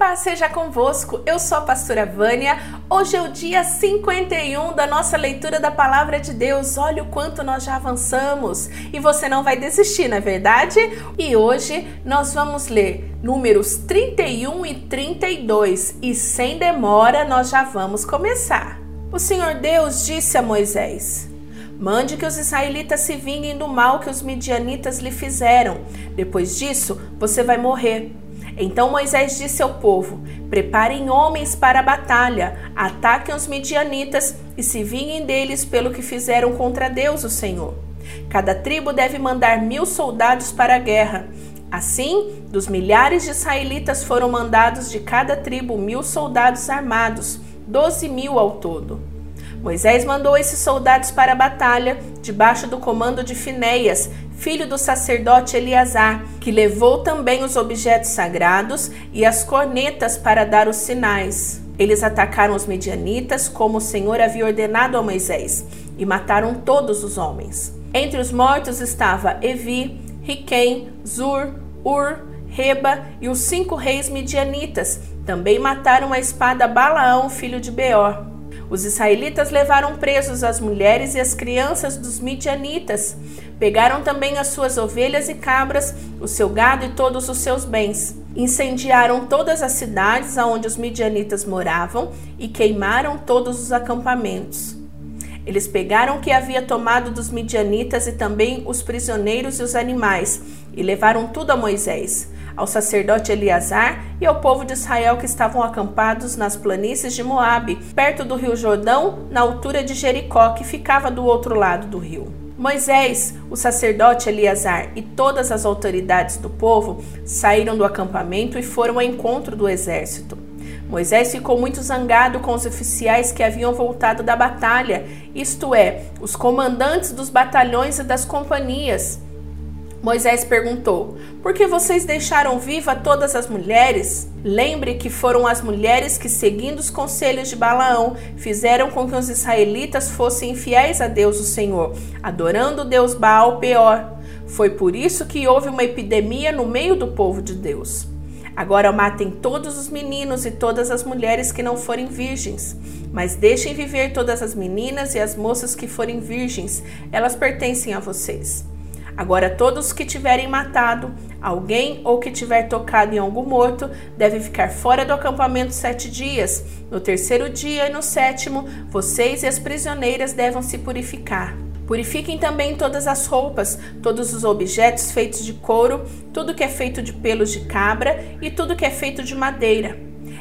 Paz seja convosco, eu sou a pastora Vânia. Hoje é o dia 51 da nossa leitura da palavra de Deus. Olha o quanto nós já avançamos e você não vai desistir, não é verdade? E hoje nós vamos ler números 31 e 32 e sem demora nós já vamos começar. O Senhor Deus disse a Moisés: Mande que os israelitas se vinguem do mal que os midianitas lhe fizeram. Depois disso, você vai morrer. Então Moisés disse ao povo: Preparem homens para a batalha, ataquem os midianitas e se vinguem deles pelo que fizeram contra Deus, o Senhor. Cada tribo deve mandar mil soldados para a guerra. Assim, dos milhares de israelitas foram mandados de cada tribo mil soldados armados, doze mil ao todo. Moisés mandou esses soldados para a batalha, debaixo do comando de Finéias, filho do sacerdote Eleazar, que levou também os objetos sagrados e as cornetas para dar os sinais. Eles atacaram os medianitas, como o Senhor havia ordenado a Moisés, e mataram todos os homens. Entre os mortos estava Evi, Riquém, Zur, Ur, Reba e os cinco reis medianitas. Também mataram a espada Balaão, filho de Beor. Os israelitas levaram presos as mulheres e as crianças dos midianitas. Pegaram também as suas ovelhas e cabras, o seu gado e todos os seus bens. Incendiaram todas as cidades aonde os midianitas moravam e queimaram todos os acampamentos. Eles pegaram o que havia tomado dos midianitas e também os prisioneiros e os animais, e levaram tudo a Moisés ao sacerdote Eleazar e ao povo de Israel que estavam acampados nas planícies de Moabe, perto do rio Jordão, na altura de Jericó, que ficava do outro lado do rio. Moisés, o sacerdote Eleazar e todas as autoridades do povo saíram do acampamento e foram ao encontro do exército. Moisés ficou muito zangado com os oficiais que haviam voltado da batalha, isto é, os comandantes dos batalhões e das companhias. Moisés perguntou: Por que vocês deixaram viva todas as mulheres? Lembre que foram as mulheres que, seguindo os conselhos de Balaão, fizeram com que os israelitas fossem infiéis a Deus o Senhor, adorando o Deus Baal Peor. Foi por isso que houve uma epidemia no meio do povo de Deus. Agora matem todos os meninos e todas as mulheres que não forem virgens, mas deixem viver todas as meninas e as moças que forem virgens, elas pertencem a vocês. Agora, todos que tiverem matado alguém ou que tiver tocado em algum morto devem ficar fora do acampamento sete dias. No terceiro dia e no sétimo, vocês e as prisioneiras devem se purificar. Purifiquem também todas as roupas, todos os objetos feitos de couro, tudo que é feito de pelos de cabra e tudo que é feito de madeira.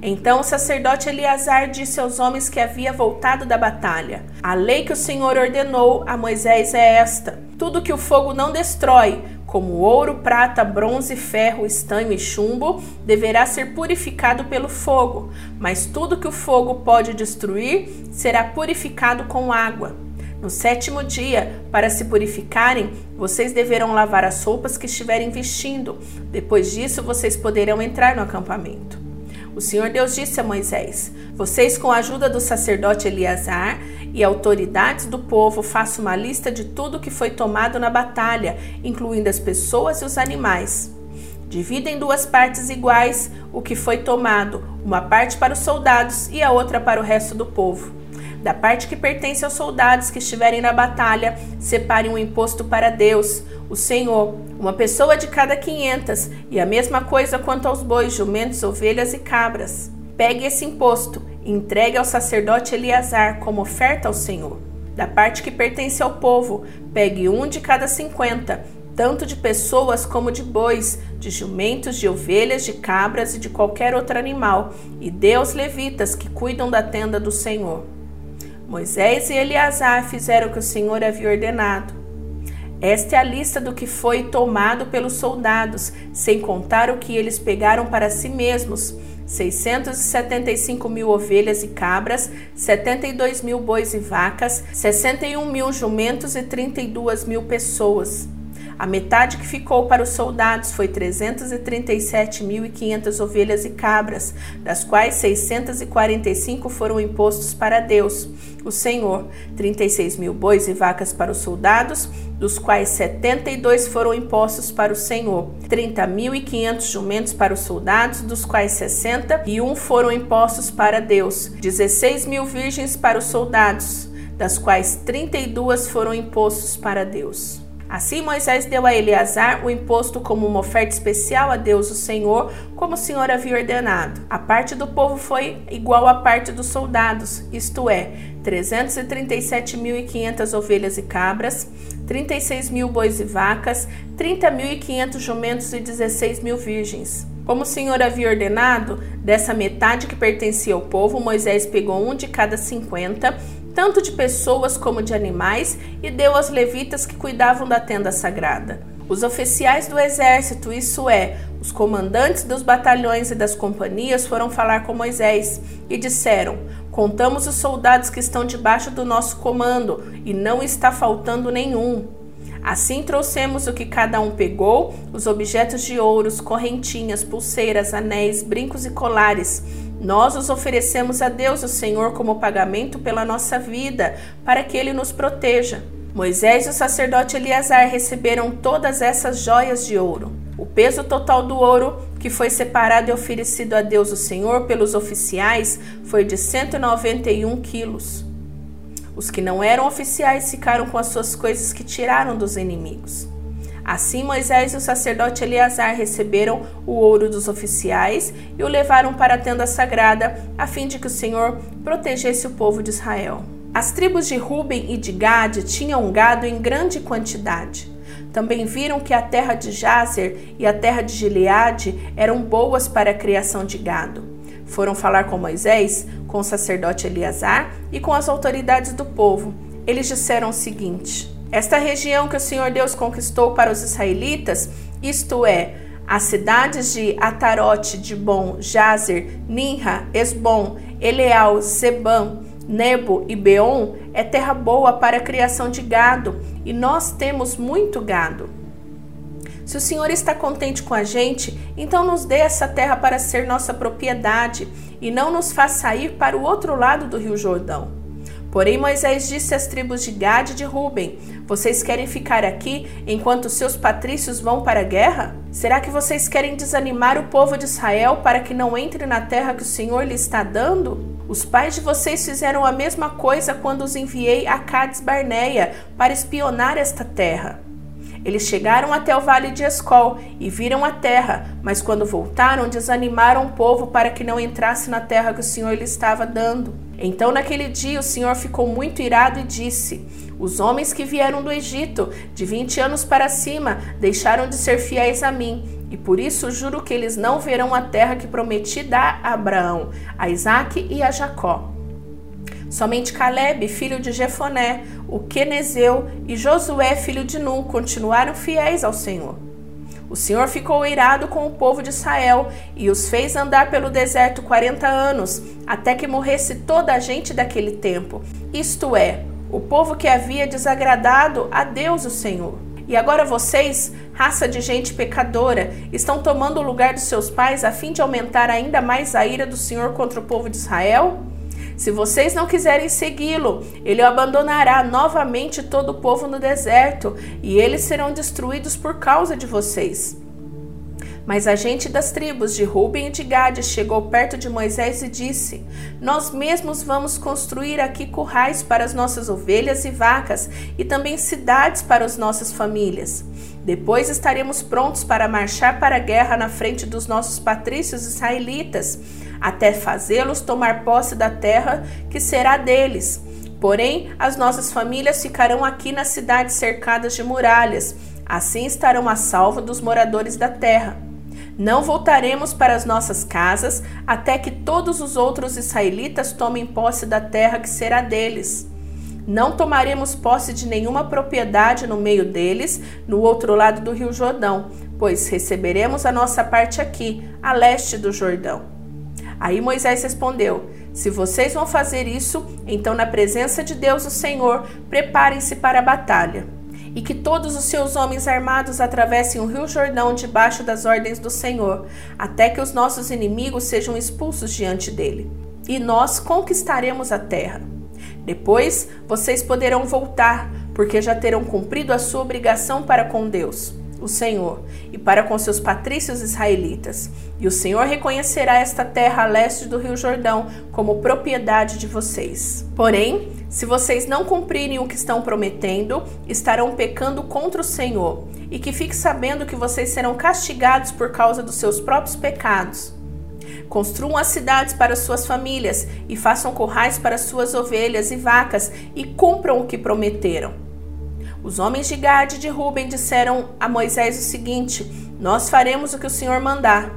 Então o sacerdote Eleazar disse aos homens que havia voltado da batalha: A lei que o Senhor ordenou a Moisés é esta: tudo que o fogo não destrói, como ouro, prata, bronze, ferro, estanho e chumbo, deverá ser purificado pelo fogo, mas tudo que o fogo pode destruir será purificado com água. No sétimo dia, para se purificarem, vocês deverão lavar as roupas que estiverem vestindo. Depois disso, vocês poderão entrar no acampamento. O Senhor Deus disse a Moisés: Vocês, com a ajuda do sacerdote Eleazar e autoridades do povo, façam uma lista de tudo que foi tomado na batalha, incluindo as pessoas e os animais. Divida em duas partes iguais o que foi tomado, uma parte para os soldados e a outra para o resto do povo. Da parte que pertence aos soldados que estiverem na batalha, separe um imposto para Deus, o Senhor, uma pessoa de cada quinhentas, e a mesma coisa quanto aos bois, jumentos, ovelhas e cabras. Pegue esse imposto entregue ao sacerdote Eleazar como oferta ao Senhor. Da parte que pertence ao povo, pegue um de cada cinquenta, tanto de pessoas como de bois, de jumentos, de ovelhas, de cabras e de qualquer outro animal, e dê aos levitas que cuidam da tenda do Senhor. Moisés e Eleazar fizeram o que o Senhor havia ordenado. Esta é a lista do que foi tomado pelos soldados, sem contar o que eles pegaram para si mesmos: 675 mil ovelhas e cabras, 72 mil bois e vacas, 61 mil jumentos e 32 mil pessoas. A metade que ficou para os soldados foi 337.500 ovelhas e cabras, das quais 645 foram impostos para Deus, o Senhor, 36 mil bois e vacas para os soldados, dos quais 72 foram impostos para o Senhor, 30.500 jumentos para os soldados, dos quais 61 foram impostos para Deus, 16 mil virgens para os soldados, das quais 32 foram impostos para Deus. Assim Moisés deu a Eleazar o imposto como uma oferta especial a Deus o Senhor, como o Senhor havia ordenado. A parte do povo foi igual à parte dos soldados, isto é, 337.500 ovelhas e cabras, 36 mil bois e vacas, 30.500 jumentos e 16 mil virgens. Como o Senhor havia ordenado, dessa metade que pertencia ao povo, Moisés pegou um de cada cinquenta tanto de pessoas como de animais, e deu aos levitas que cuidavam da tenda sagrada. Os oficiais do exército, isso é, os comandantes dos batalhões e das companhias, foram falar com Moisés e disseram: Contamos os soldados que estão debaixo do nosso comando e não está faltando nenhum. Assim trouxemos o que cada um pegou: os objetos de ouros, correntinhas, pulseiras, anéis, brincos e colares nós os oferecemos a Deus, o Senhor, como pagamento pela nossa vida, para que ele nos proteja. Moisés e o sacerdote Eleazar receberam todas essas joias de ouro. O peso total do ouro que foi separado e oferecido a Deus, o Senhor, pelos oficiais foi de 191 quilos. Os que não eram oficiais ficaram com as suas coisas que tiraram dos inimigos. Assim Moisés e o sacerdote Eleazar receberam o ouro dos oficiais e o levaram para a tenda sagrada, a fim de que o Senhor protegesse o povo de Israel. As tribos de Ruben e de Gade tinham gado em grande quantidade. Também viram que a terra de Jazer e a terra de Gileade eram boas para a criação de gado. Foram falar com Moisés, com o sacerdote Eleazar e com as autoridades do povo. Eles disseram o seguinte: esta região que o Senhor Deus conquistou para os israelitas, isto é, as cidades de Atarote, Dibon, Jazer, Ninra, Esbom, Eleal, Zebam, Nebo e Beon, é terra boa para a criação de gado, e nós temos muito gado. Se o Senhor está contente com a gente, então nos dê essa terra para ser nossa propriedade e não nos faça ir para o outro lado do Rio Jordão. Porém, Moisés disse às tribos de Gade e de Ruben: Vocês querem ficar aqui enquanto seus patrícios vão para a guerra? Será que vocês querem desanimar o povo de Israel para que não entre na terra que o Senhor lhe está dando? Os pais de vocês fizeram a mesma coisa quando os enviei a Cades Barneia para espionar esta terra. Eles chegaram até o vale de Escol e viram a terra, mas quando voltaram, desanimaram o povo para que não entrasse na terra que o Senhor lhe estava dando. Então, naquele dia, o Senhor ficou muito irado e disse: Os homens que vieram do Egito, de vinte anos para cima, deixaram de ser fiéis a mim, e por isso juro que eles não verão a terra que prometi dar a Abraão, a Isaque e a Jacó. Somente Caleb, filho de Jefoné, o Quenezeu e Josué, filho de Nun, continuaram fiéis ao Senhor. O Senhor ficou irado com o povo de Israel e os fez andar pelo deserto quarenta anos, até que morresse toda a gente daquele tempo, isto é, o povo que havia desagradado a Deus o Senhor. E agora vocês, raça de gente pecadora, estão tomando o lugar dos seus pais a fim de aumentar ainda mais a ira do Senhor contra o povo de Israel? Se vocês não quiserem segui-lo, ele abandonará novamente todo o povo no deserto, e eles serão destruídos por causa de vocês. Mas a gente das tribos de Ruben e de Gade chegou perto de Moisés e disse: Nós mesmos vamos construir aqui currais para as nossas ovelhas e vacas, e também cidades para as nossas famílias. Depois estaremos prontos para marchar para a guerra na frente dos nossos patrícios israelitas até fazê-los tomar posse da terra que será deles. Porém, as nossas famílias ficarão aqui nas cidades cercadas de muralhas, assim estarão a salvo dos moradores da terra. Não voltaremos para as nossas casas até que todos os outros israelitas tomem posse da terra que será deles. Não tomaremos posse de nenhuma propriedade no meio deles, no outro lado do rio Jordão, pois receberemos a nossa parte aqui, a leste do Jordão. Aí Moisés respondeu: Se vocês vão fazer isso, então na presença de Deus o Senhor, preparem-se para a batalha. e que todos os seus homens armados atravessem o rio Jordão debaixo das ordens do Senhor, até que os nossos inimigos sejam expulsos diante dele. E nós conquistaremos a terra. Depois vocês poderão voltar, porque já terão cumprido a sua obrigação para com Deus o Senhor, e para com seus patrícios israelitas. E o Senhor reconhecerá esta terra a leste do rio Jordão como propriedade de vocês. Porém, se vocês não cumprirem o que estão prometendo, estarão pecando contra o Senhor. E que fique sabendo que vocês serão castigados por causa dos seus próprios pecados. Construam as cidades para suas famílias e façam corrais para suas ovelhas e vacas e cumpram o que prometeram. Os homens de Gade e de Ruben disseram a Moisés o seguinte: Nós faremos o que o Senhor mandar.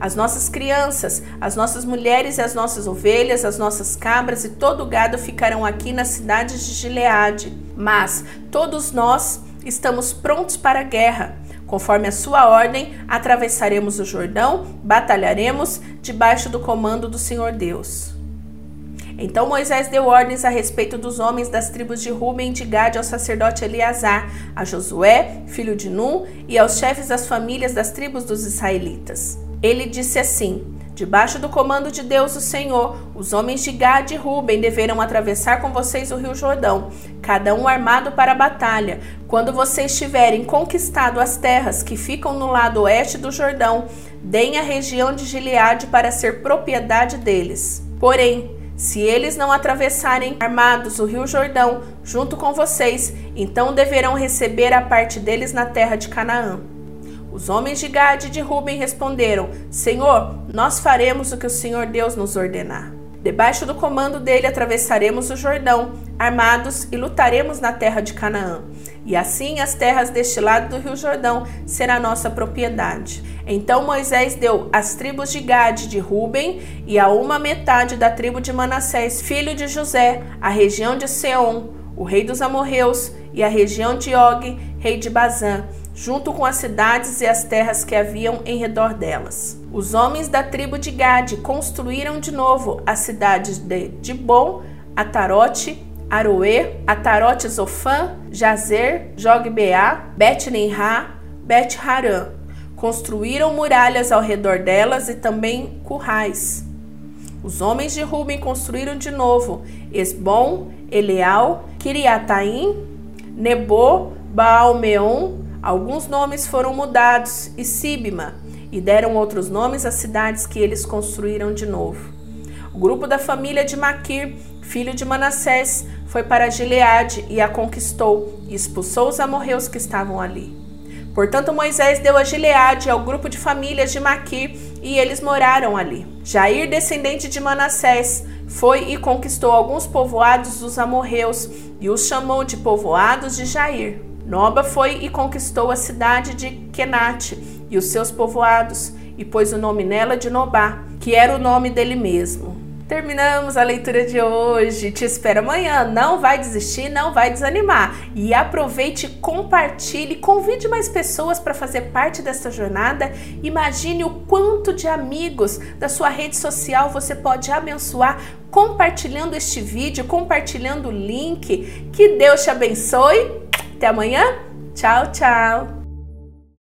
As nossas crianças, as nossas mulheres e as nossas ovelhas, as nossas cabras e todo o gado ficarão aqui nas cidades de Gileade. Mas todos nós estamos prontos para a guerra. Conforme a sua ordem, atravessaremos o Jordão, batalharemos debaixo do comando do Senhor Deus. Então Moisés deu ordens a respeito dos homens das tribos de Ruben e de Gade ao sacerdote Eleazar, a Josué, filho de Nun, e aos chefes das famílias das tribos dos israelitas. Ele disse assim: Debaixo do comando de Deus, o Senhor, os homens de Gade e Ruben deverão atravessar com vocês o rio Jordão, cada um armado para a batalha. Quando vocês tiverem conquistado as terras que ficam no lado oeste do Jordão, deem a região de Gileade para ser propriedade deles. Porém, se eles não atravessarem armados o rio Jordão junto com vocês, então deverão receber a parte deles na terra de Canaã. Os homens de Gade e de Ruben responderam: Senhor, nós faremos o que o Senhor Deus nos ordenar. Debaixo do comando dele atravessaremos o Jordão, armados, e lutaremos na terra de Canaã. E assim as terras deste lado do rio Jordão será nossa propriedade. Então Moisés deu as tribos de Gade de Ruben e a uma metade da tribo de Manassés, filho de José, a região de Seom, o rei dos amorreus, e a região de Og, rei de Bazã, junto com as cidades e as terras que haviam em redor delas. Os homens da tribo de Gade construíram de novo as cidades de Dibon, Atarote, Aroê, Atarote Zofã, Jazer, Jogbeá, Bet-Ninrá, Bet-Harã, Construíram muralhas ao redor delas e também currais. Os homens de Ruben construíram de novo Esbom, Eleal, Kiriataim, Nebo, Baalmeon. Alguns nomes foram mudados e Sibma, e deram outros nomes às cidades que eles construíram de novo. O grupo da família de Maquir, filho de Manassés, foi para Gileade e a conquistou e expulsou os amorreus que estavam ali. Portanto, Moisés deu a Gileade ao grupo de famílias de Maquir e eles moraram ali. Jair, descendente de Manassés, foi e conquistou alguns povoados dos amorreus e os chamou de povoados de Jair. Noba foi e conquistou a cidade de Kenate e os seus povoados e pôs o nome nela de Nobá, que era o nome dele mesmo. Terminamos a leitura de hoje. Te espero amanhã. Não vai desistir, não vai desanimar. E aproveite, compartilhe, convide mais pessoas para fazer parte dessa jornada. Imagine o quanto de amigos da sua rede social você pode abençoar compartilhando este vídeo, compartilhando o link. Que Deus te abençoe. Até amanhã. Tchau, tchau.